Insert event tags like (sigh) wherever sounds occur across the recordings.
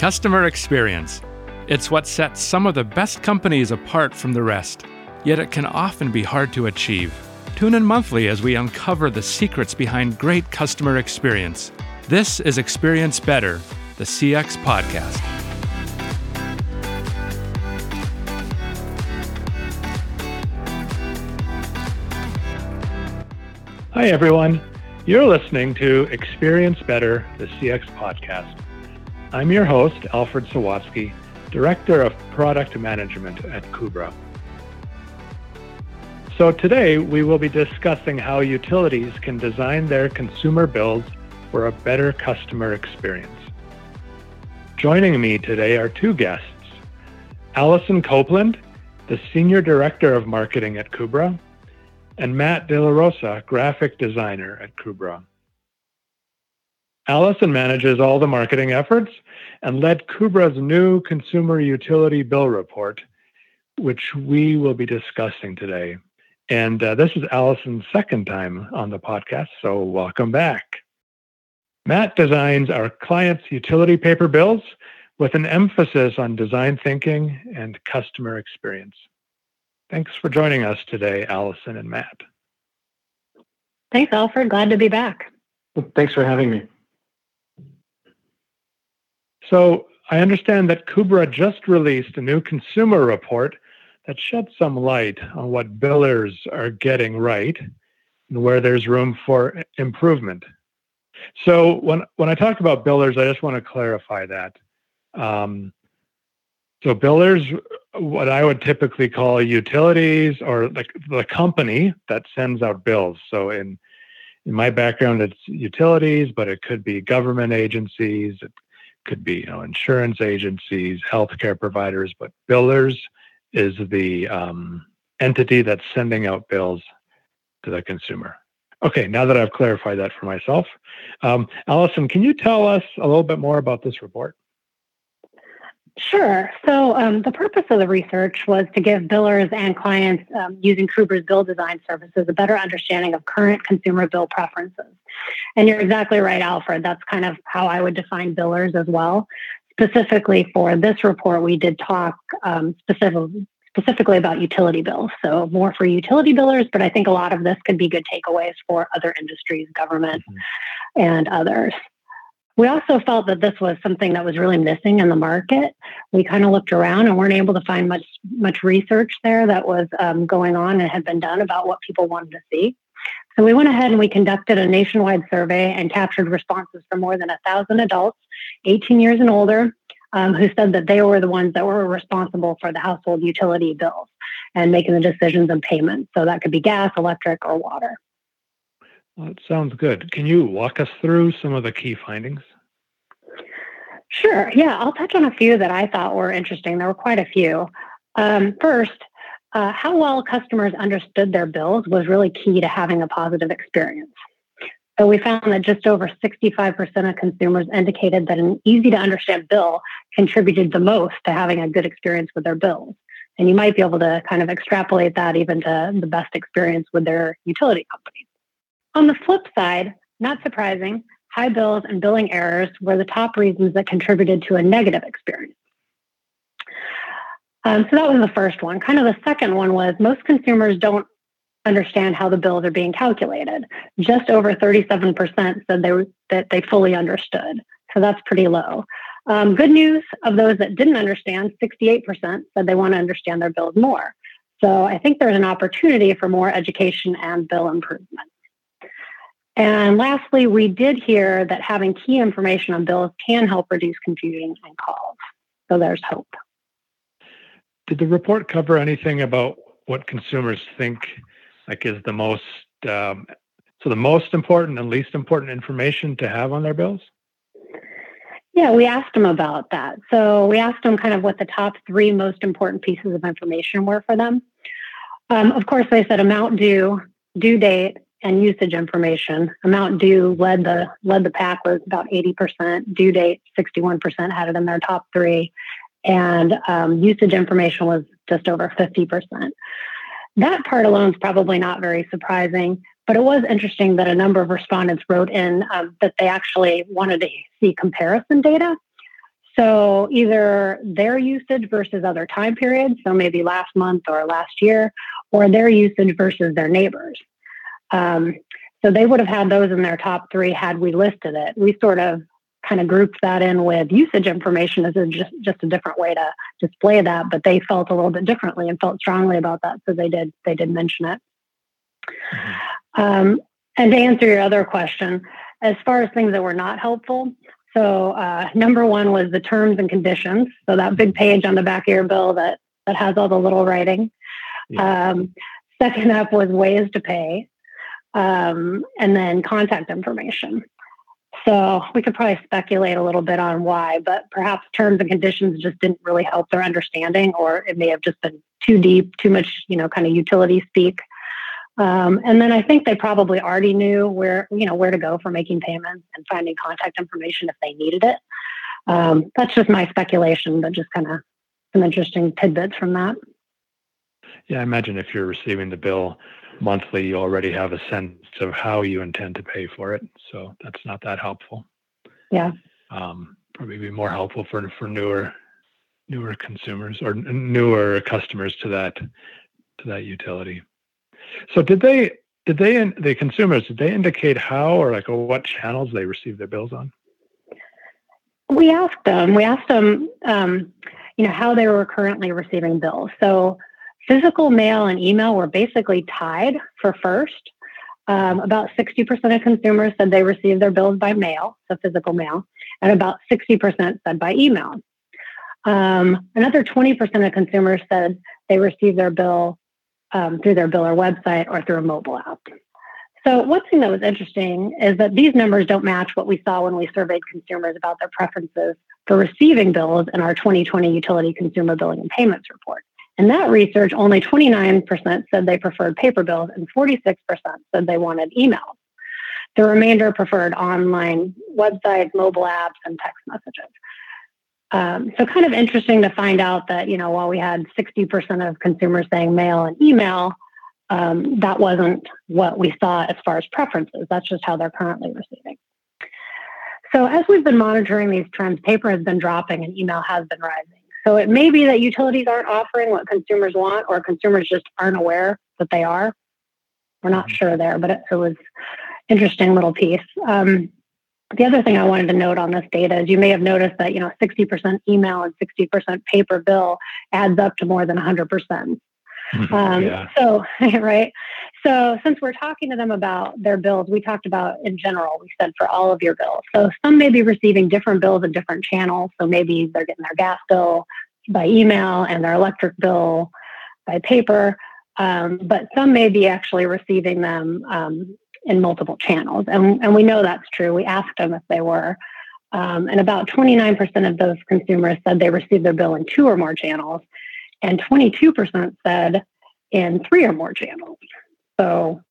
Customer experience. It's what sets some of the best companies apart from the rest, yet it can often be hard to achieve. Tune in monthly as we uncover the secrets behind great customer experience. This is Experience Better, the CX podcast. Hi, everyone. You're listening to Experience Better, the CX podcast. I'm your host, Alfred Sawatsky, Director of Product Management at Kubra. So today we will be discussing how utilities can design their consumer bills for a better customer experience. Joining me today are two guests, Allison Copeland, the Senior Director of Marketing at Kubra, and Matt De La Rosa, Graphic Designer at Kubra. Allison manages all the marketing efforts and led Kubra's new consumer utility bill report, which we will be discussing today. And uh, this is Allison's second time on the podcast, so welcome back. Matt designs our clients' utility paper bills with an emphasis on design thinking and customer experience. Thanks for joining us today, Allison and Matt. Thanks, Alfred. Glad to be back. Thanks for having me. So I understand that Kubra just released a new consumer report that sheds some light on what billers are getting right and where there's room for improvement. So when when I talk about billers, I just want to clarify that. Um, so billers, what I would typically call utilities or the, the company that sends out bills. So in in my background, it's utilities, but it could be government agencies, it could be you know insurance agencies, healthcare providers, but billers is the um, entity that's sending out bills to the consumer. Okay, now that I've clarified that for myself, um, Allison, can you tell us a little bit more about this report? Sure. So um, the purpose of the research was to give billers and clients um, using Kubra's bill design services a better understanding of current consumer bill preferences. And you're exactly right, Alfred. That's kind of how I would define billers as well. Specifically for this report, we did talk um, specifically specifically about utility bills. So more for utility billers, but I think a lot of this could be good takeaways for other industries, government, mm-hmm. and others. We also felt that this was something that was really missing in the market. We kind of looked around and weren't able to find much much research there that was um, going on and had been done about what people wanted to see. So we went ahead and we conducted a nationwide survey and captured responses from more than a thousand adults, 18 years and older, um, who said that they were the ones that were responsible for the household utility bills and making the decisions and payments. So that could be gas, electric, or water. Well, that sounds good. Can you walk us through some of the key findings? Sure. Yeah, I'll touch on a few that I thought were interesting. There were quite a few. Um, first, uh, how well customers understood their bills was really key to having a positive experience. So we found that just over 65% of consumers indicated that an easy to understand bill contributed the most to having a good experience with their bills. And you might be able to kind of extrapolate that even to the best experience with their utility companies. On the flip side, not surprising, high bills and billing errors were the top reasons that contributed to a negative experience. Um, so that was the first one. Kind of the second one was most consumers don't understand how the bills are being calculated. Just over 37% said they were, that they fully understood. So that's pretty low. Um, good news of those that didn't understand, 68% said they want to understand their bills more. So I think there's an opportunity for more education and bill improvement. And lastly, we did hear that having key information on bills can help reduce confusion and calls. So there's hope. Did the report cover anything about what consumers think like is the most um, so the most important and least important information to have on their bills? Yeah, we asked them about that. So we asked them kind of what the top three most important pieces of information were for them. Um, of course, they said amount due, due date, and usage information. Amount due led the led the pack was about 80%. Due date, 61% had it in their top three and um, usage information was just over 50%. That part alone is probably not very surprising, but it was interesting that a number of respondents wrote in um, that they actually wanted to see comparison data. So either their usage versus other time periods, so maybe last month or last year, or their usage versus their neighbors. Um, so they would have had those in their top three had we listed it. We sort of kind of grouped that in with usage information as a, just just a different way to display that, but they felt a little bit differently and felt strongly about that, so they did they did mention it. Mm-hmm. Um, and to answer your other question, as far as things that were not helpful, so uh, number one was the terms and conditions. So that big page on the back of your bill that that has all the little writing. Yeah. Um, second up was ways to pay, um, and then contact information. So we could probably speculate a little bit on why, but perhaps terms and conditions just didn't really help their understanding, or it may have just been too deep, too much, you know, kind of utility speak. Um, and then I think they probably already knew where you know where to go for making payments and finding contact information if they needed it. Um, that's just my speculation, but just kind of some interesting tidbits from that. Yeah, I imagine if you're receiving the bill monthly, you already have a sense of how you intend to pay for it. So that's not that helpful. Yeah. Um, probably be more helpful for for newer newer consumers or newer customers to that to that utility. So did they did they the consumers did they indicate how or like what channels they receive their bills on? We asked them. We asked them, um, you know, how they were currently receiving bills. So physical mail and email were basically tied for first. Um, about 60% of consumers said they received their bills by mail, so physical mail, and about 60% said by email. Um, another 20% of consumers said they received their bill um, through their biller website or through a mobile app. So, one thing that was interesting is that these numbers don't match what we saw when we surveyed consumers about their preferences for receiving bills in our 2020 Utility Consumer Billing and Payments Report. In that research, only 29% said they preferred paper bills and 46% said they wanted emails. The remainder preferred online websites, mobile apps, and text messages. Um, so kind of interesting to find out that, you know, while we had 60% of consumers saying mail and email, um, that wasn't what we saw as far as preferences. That's just how they're currently receiving. So as we've been monitoring these trends, paper has been dropping and email has been rising. So it may be that utilities aren't offering what consumers want or consumers just aren't aware that they are. We're not mm-hmm. sure there, but it, it was interesting little piece. Um, the other thing I wanted to note on this data is you may have noticed that, you know, 60% email and 60% paper bill adds up to more than 100%. Um, yeah. So, (laughs) right. So, since we're talking to them about their bills, we talked about in general, we said for all of your bills. So, some may be receiving different bills in different channels. So, maybe they're getting their gas bill by email and their electric bill by paper. Um, but some may be actually receiving them um, in multiple channels. And, and we know that's true. We asked them if they were. Um, and about 29% of those consumers said they received their bill in two or more channels, and 22% said in three or more channels. So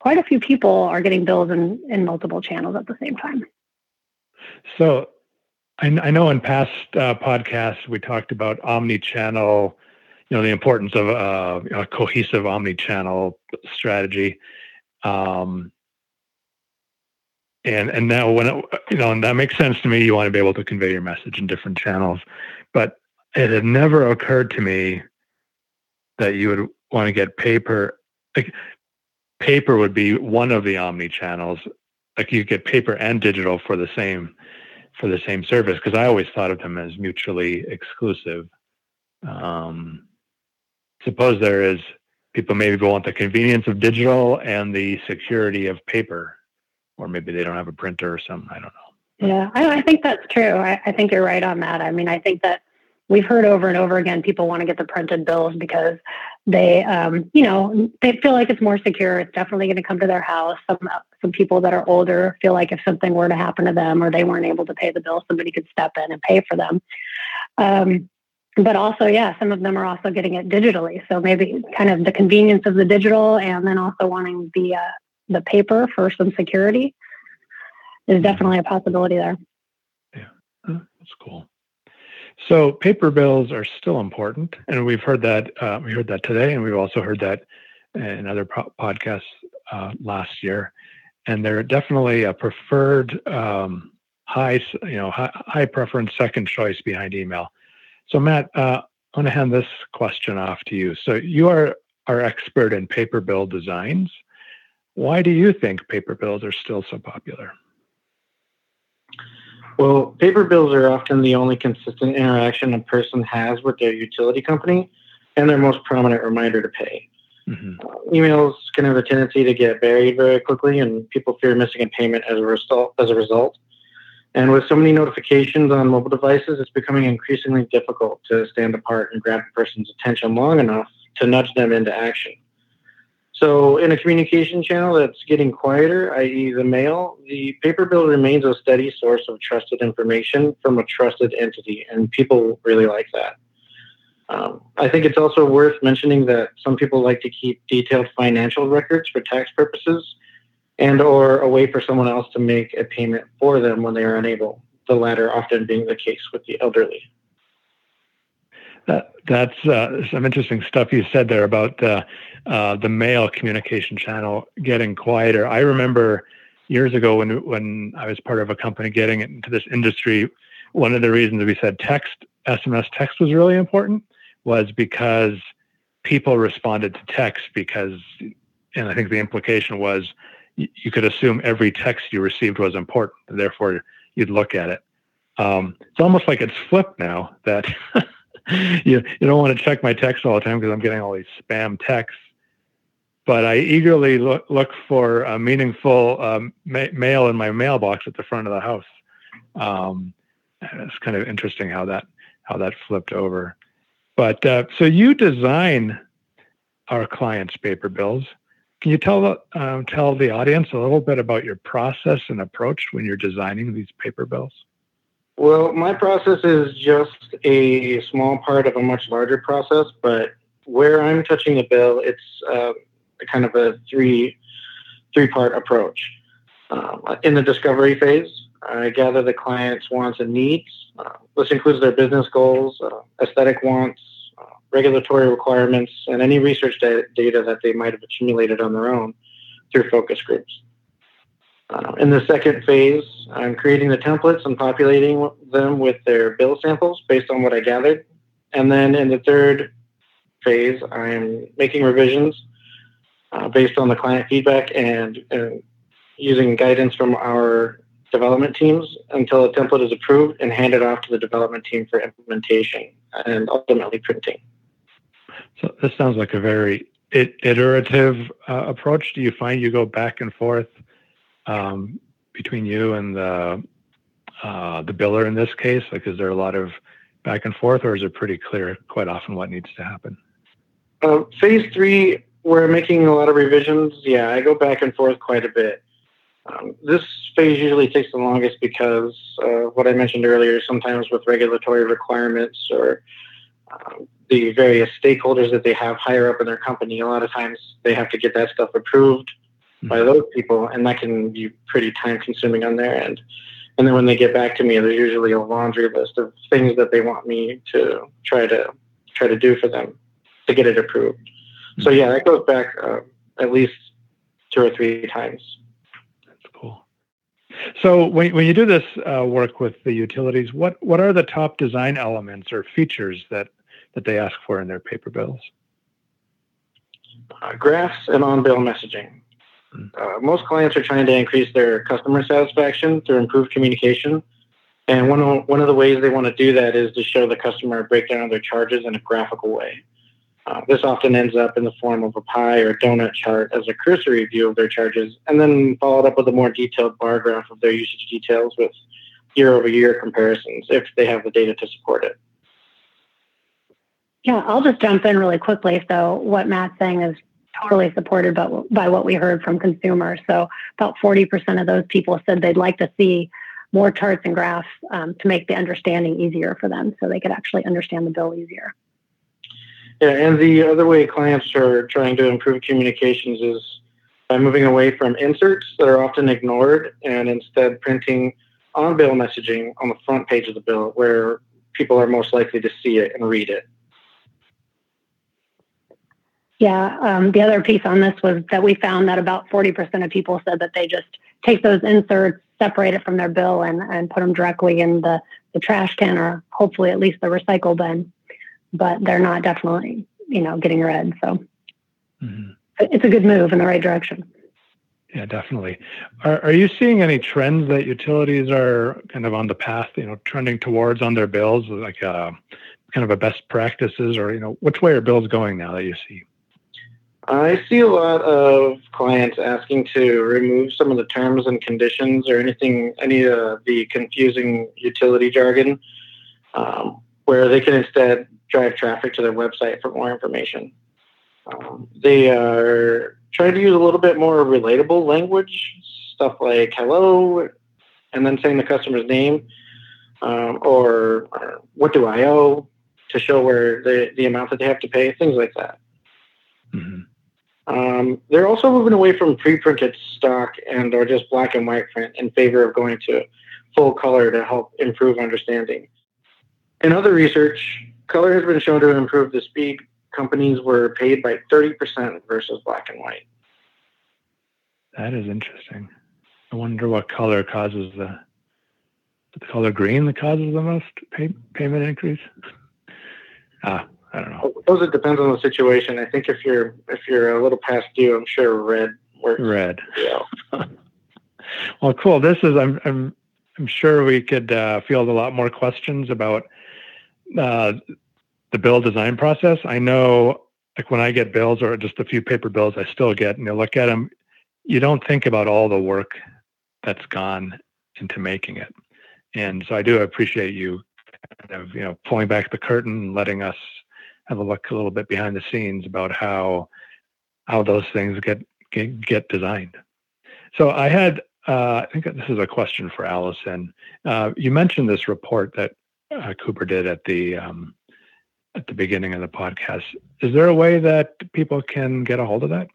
quite a few people are getting bills in, in multiple channels at the same time. So I, I know in past uh, podcasts we talked about omni-channel, you know, the importance of uh, a cohesive omni-channel strategy. Um, and and now when it, you know, and that makes sense to me. You want to be able to convey your message in different channels, but it had never occurred to me that you would want to get paper. Like paper would be one of the omni channels. Like you get paper and digital for the same for the same service because I always thought of them as mutually exclusive. Um, suppose there is people maybe want the convenience of digital and the security of paper, or maybe they don't have a printer or something. I don't know. Yeah, I, I think that's true. I, I think you're right on that. I mean, I think that we've heard over and over again people want to get the printed bills because they um, you know they feel like it's more secure it's definitely going to come to their house some some people that are older feel like if something were to happen to them or they weren't able to pay the bill somebody could step in and pay for them um, but also, yeah, some of them are also getting it digitally. So maybe kind of the convenience of the digital, and then also wanting the uh, the paper for some security is mm-hmm. definitely a possibility there. Yeah, that's cool. So paper bills are still important, and we've heard that uh, we heard that today, and we've also heard that in other po- podcasts uh, last year. And they're definitely a preferred um, high, you know, high, high preference second choice behind email. So Matt, uh, I want to hand this question off to you. So you are our expert in paper bill designs. Why do you think paper bills are still so popular? Well, paper bills are often the only consistent interaction a person has with their utility company and their most prominent reminder to pay. Mm-hmm. Uh, emails can have a tendency to get buried very quickly, and people fear missing a payment as a result. As a result, and with so many notifications on mobile devices, it's becoming increasingly difficult to stand apart and grab a person's attention long enough to nudge them into action. So, in a communication channel that's getting quieter, i.e., the mail, the paper bill remains a steady source of trusted information from a trusted entity, and people really like that. Um, I think it's also worth mentioning that some people like to keep detailed financial records for tax purposes and or a way for someone else to make a payment for them when they are unable, the latter often being the case with the elderly. That, that's uh, some interesting stuff you said there about uh, uh, the mail communication channel getting quieter. I remember years ago when when I was part of a company getting into this industry, one of the reasons we said text, SMS text was really important was because people responded to text because, and I think the implication was you could assume every text you received was important, and therefore you'd look at it. Um, it's almost like it's flipped now that (laughs) you you don't want to check my text all the time because I'm getting all these spam texts. But I eagerly look, look for a meaningful um, ma- mail in my mailbox at the front of the house. Um, it's kind of interesting how that how that flipped over. But uh, so you design our clients' paper bills. Can you tell um, tell the audience a little bit about your process and approach when you're designing these paper bills? Well, my process is just a small part of a much larger process, but where I'm touching the bill, it's uh, kind of a three three part approach. Um, in the discovery phase, I gather the client's wants and needs. Uh, this includes their business goals, uh, aesthetic wants, uh, regulatory requirements, and any research da- data that they might have accumulated on their own through focus groups. Uh, in the second phase, I'm creating the templates and populating them with their bill samples based on what I gathered. And then in the third phase, I'm making revisions uh, based on the client feedback and, and using guidance from our development teams until a template is approved and handed off to the development team for implementation and ultimately printing. So this sounds like a very iterative uh, approach. Do you find you go back and forth um, between you and the uh, the biller in this case? Like, is there a lot of back and forth, or is it pretty clear quite often what needs to happen? Uh, phase three, we're making a lot of revisions. Yeah, I go back and forth quite a bit. Um, this phase usually takes the longest because uh, what I mentioned earlier, sometimes with regulatory requirements or um, the various stakeholders that they have higher up in their company, a lot of times they have to get that stuff approved mm-hmm. by those people, and that can be pretty time consuming on their end. And then when they get back to me, there's usually a laundry list of things that they want me to try to try to do for them to get it approved. Mm-hmm. So yeah, that goes back uh, at least two or three times. That's cool. So when, when you do this uh, work with the utilities, what, what are the top design elements or features that, that they ask for in their paper bills? Uh, graphs and on-bill messaging. Uh, most clients are trying to increase their customer satisfaction through improved communication. And one of, one of the ways they want to do that is to show the customer a breakdown of their charges in a graphical way. Uh, this often ends up in the form of a pie or donut chart as a cursory view of their charges, and then followed up with a more detailed bar graph of their usage details with year over year comparisons if they have the data to support it. Yeah, I'll just jump in really quickly. So, what Matt's saying is totally supported by, by what we heard from consumers. So about 40% of those people said they'd like to see more charts and graphs um, to make the understanding easier for them so they could actually understand the bill easier. Yeah, and the other way clients are trying to improve communications is by moving away from inserts that are often ignored and instead printing on bill messaging on the front page of the bill where people are most likely to see it and read it. Yeah, um, the other piece on this was that we found that about 40% of people said that they just take those inserts separate it from their bill and, and put them directly in the, the trash can or hopefully at least the recycle bin. But they're not definitely, you know, getting read. So mm-hmm. it's a good move in the right direction. Yeah, definitely. Are, are you seeing any trends that utilities are kind of on the path, you know, trending towards on their bills, like uh, kind of a best practices, or you know, which way are bills going now that you see? I see a lot of clients asking to remove some of the terms and conditions or anything, any of the confusing utility jargon, um, where they can instead drive traffic to their website for more information. Um, they are trying to use a little bit more relatable language, stuff like hello, and then saying the customer's name, um, or, or, what do I owe to show where the, the amount that they have to pay, things like that. Mm-hmm. Um, they're also moving away from pre-printed stock and or just black and white print in favor of going to full color to help improve understanding. In other research, color has been shown to improve the speed companies were paid by 30% versus black and white. That is interesting. I wonder what color causes the the color green that causes the most pay, payment increase. Ah, I don't know. I suppose it depends on the situation. I think if you're if you're a little past due, I'm sure red works. Red. Yeah. (laughs) well, cool. This is I'm I'm I'm sure we could uh, field a lot more questions about uh, the bill design process. I know, like when I get bills or just a few paper bills, I still get and you look at them. You don't think about all the work that's gone into making it, and so I do appreciate you kind of you know pulling back the curtain and letting us have a look a little bit behind the scenes about how how those things get get, get designed. So I had uh, I think this is a question for Allison. Uh, you mentioned this report that uh, Kubra did at the um, at the beginning of the podcast. Is there a way that people can get a hold of that?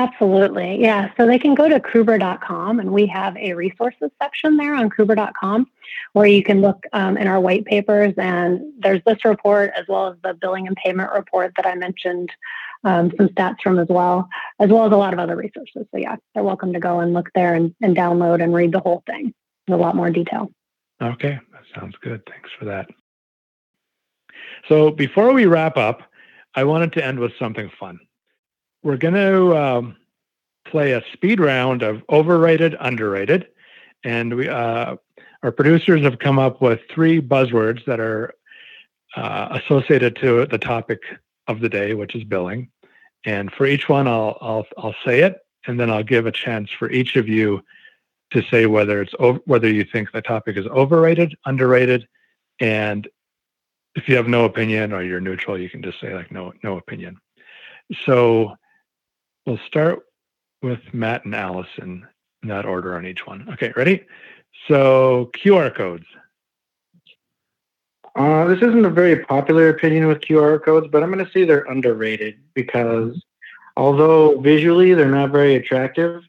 Absolutely. Yeah. So they can go to Kubra.com and we have a resources section there on Kubra.com where you can look um, in our white papers and there's this report as well as the billing and payment report that I mentioned um, some stats from as well, as well as a lot of other resources. So yeah, they're welcome to go and look there and, and download and read the whole thing in a lot more detail. Okay. That sounds good. Thanks for that. So before we wrap up, I wanted to end with something fun we're going to um, play a speed round of overrated, underrated, and we uh, our producers have come up with three buzzwords that are uh, associated to the topic of the day, which is billing. And for each one, I'll I'll I'll say it, and then I'll give a chance for each of you to say whether it's over, whether you think the topic is overrated, underrated, and if you have no opinion or you're neutral, you can just say like no no opinion. So We'll start with Matt and Allison in that order on each one. Okay, ready? So QR codes. Uh, this isn't a very popular opinion with QR codes, but I'm going to say they're underrated because although visually they're not very attractive,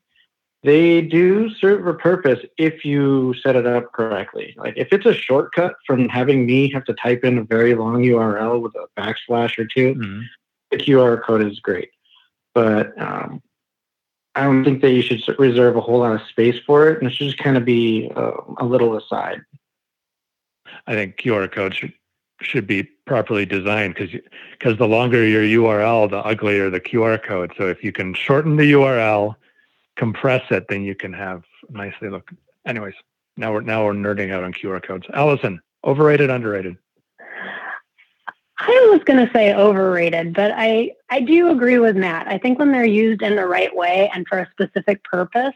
they do serve a purpose if you set it up correctly. Like if it's a shortcut from having me have to type in a very long URL with a backslash or 2 mm-hmm. the QR code is great but um, I don't think that you should reserve a whole lot of space for it, and it should just kind of be uh, a little aside. I think QR codes should should be properly designed because because the longer your URL, the uglier the QR code. So if you can shorten the URL, compress it, then you can have nicely look. Anyways, now we're now we're nerding out on QR codes. Allison, overrated, underrated. I was going to say overrated, but I, I do agree with Matt. I think when they're used in the right way and for a specific purpose,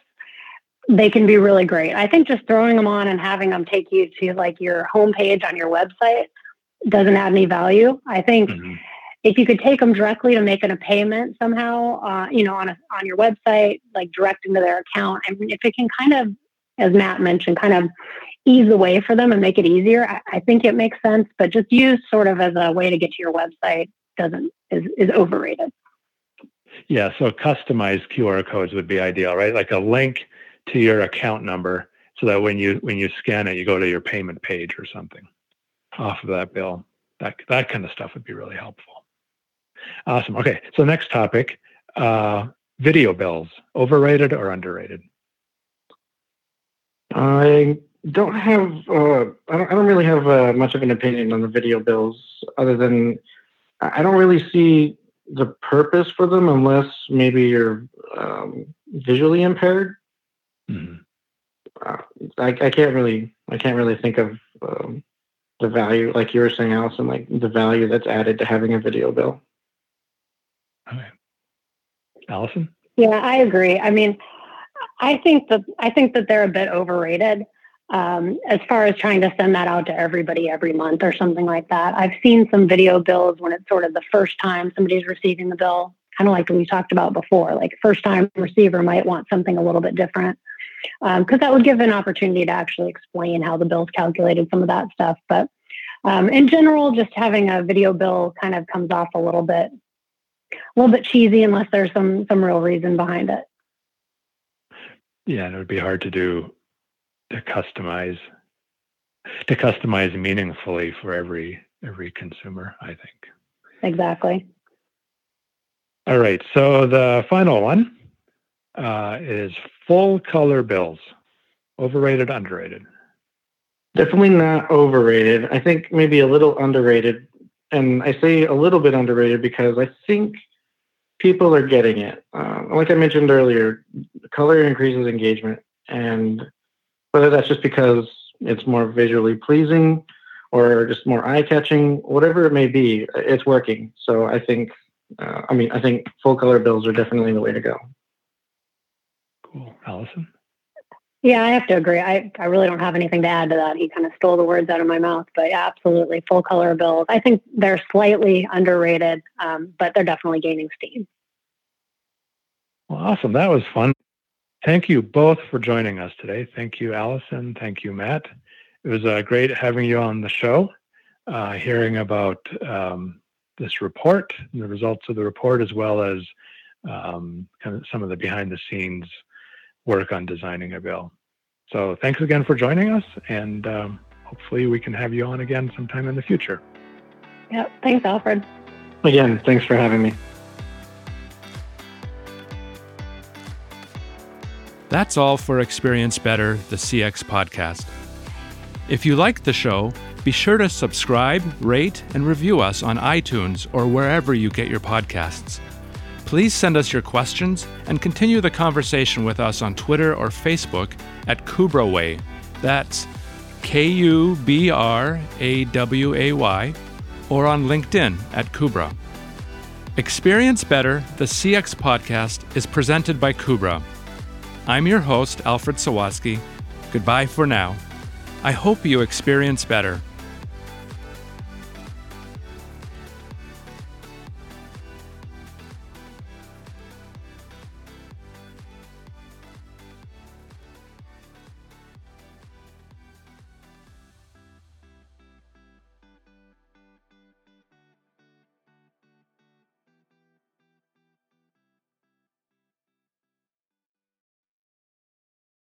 they can be really great. I think just throwing them on and having them take you to like your homepage on your website doesn't add any value. I think mm-hmm. If you could take them directly to making a payment somehow, uh, you know, on a, on your website, like direct into their account, mean, if it can kind of, as Matt mentioned, kind of ease the way for them and make it easier, I, I think it makes sense. But just use sort of as a way to get to your website doesn't is, is overrated. Yeah, so customized QR codes would be ideal, right? Like a link to your account number so that when you when you scan it, you go to your payment page or something off of that bill. That that kind of stuff would be really helpful. Awesome. Okay, so next topic, uh, video bills, overrated or underrated? I don't have. Uh, I don't. I don't really have uh, much of an opinion on the video bills, other than I don't really see the purpose for them unless maybe you're um, visually impaired. Mm-hmm. Uh, I, I can't really. I can't really think of um, the value, like you were saying, Allison, like the value that's added to having a video bill. Okay. Allison? Yeah, I agree. I mean, I think that I think that they're a bit overrated um, as far as trying to send that out to everybody every month or something like that. I've seen some video bills when it's sort of the first time somebody's receiving the bill, kind of like we talked about before. Like first time receiver might want something a little bit different because um, that would give an opportunity to actually explain how the bill's calculated, some of that stuff. But um, in general, just having a video bill kind of comes off a little bit, a little bit cheesy unless there's some some real reason behind it. Yeah, and it would be hard to do to customize to customize meaningfully for every every consumer. I think exactly. All right, so the final one uh, is full color bills. Overrated, underrated? Definitely not overrated. I think maybe a little underrated. And I say a little bit underrated because I think people are getting it. Uh, like I mentioned earlier, color increases engagement. And whether that's just because it's more visually pleasing or just more eye catching, whatever it may be, it's working. So I think, uh, I mean, I think full color bills are definitely the way to go. Cool. Allison? Yeah, I have to agree. I, I really don't have anything to add to that. He kind of stole the words out of my mouth, but yeah, absolutely. Full color bills. I think they're slightly underrated, um, but they're definitely gaining steam. Well, awesome. That was fun. Thank you both for joining us today. Thank you, Allison. Thank you, Matt. It was uh, great having you on the show, uh, hearing about um, this report and the results of the report, as well as um, kind of some of the behind the scenes work on designing a bill. So thanks again for joining us, and um, hopefully we can have you on again sometime in the future. Yep. Thanks, Alfred. Again, thanks for having me. That's all for Experience Better, the CX podcast. If you like the show, be sure to subscribe, rate, and review us on iTunes or wherever you get your podcasts. Please send us your questions and continue the conversation with us on Twitter or Facebook at Kubraway. That's K U B R A W A Y, or on LinkedIn at Kubra. Experience Better, the CX podcast, is presented by Kubra. I'm your host, Alfred Sawatsky. Goodbye for now. I hope you experience better.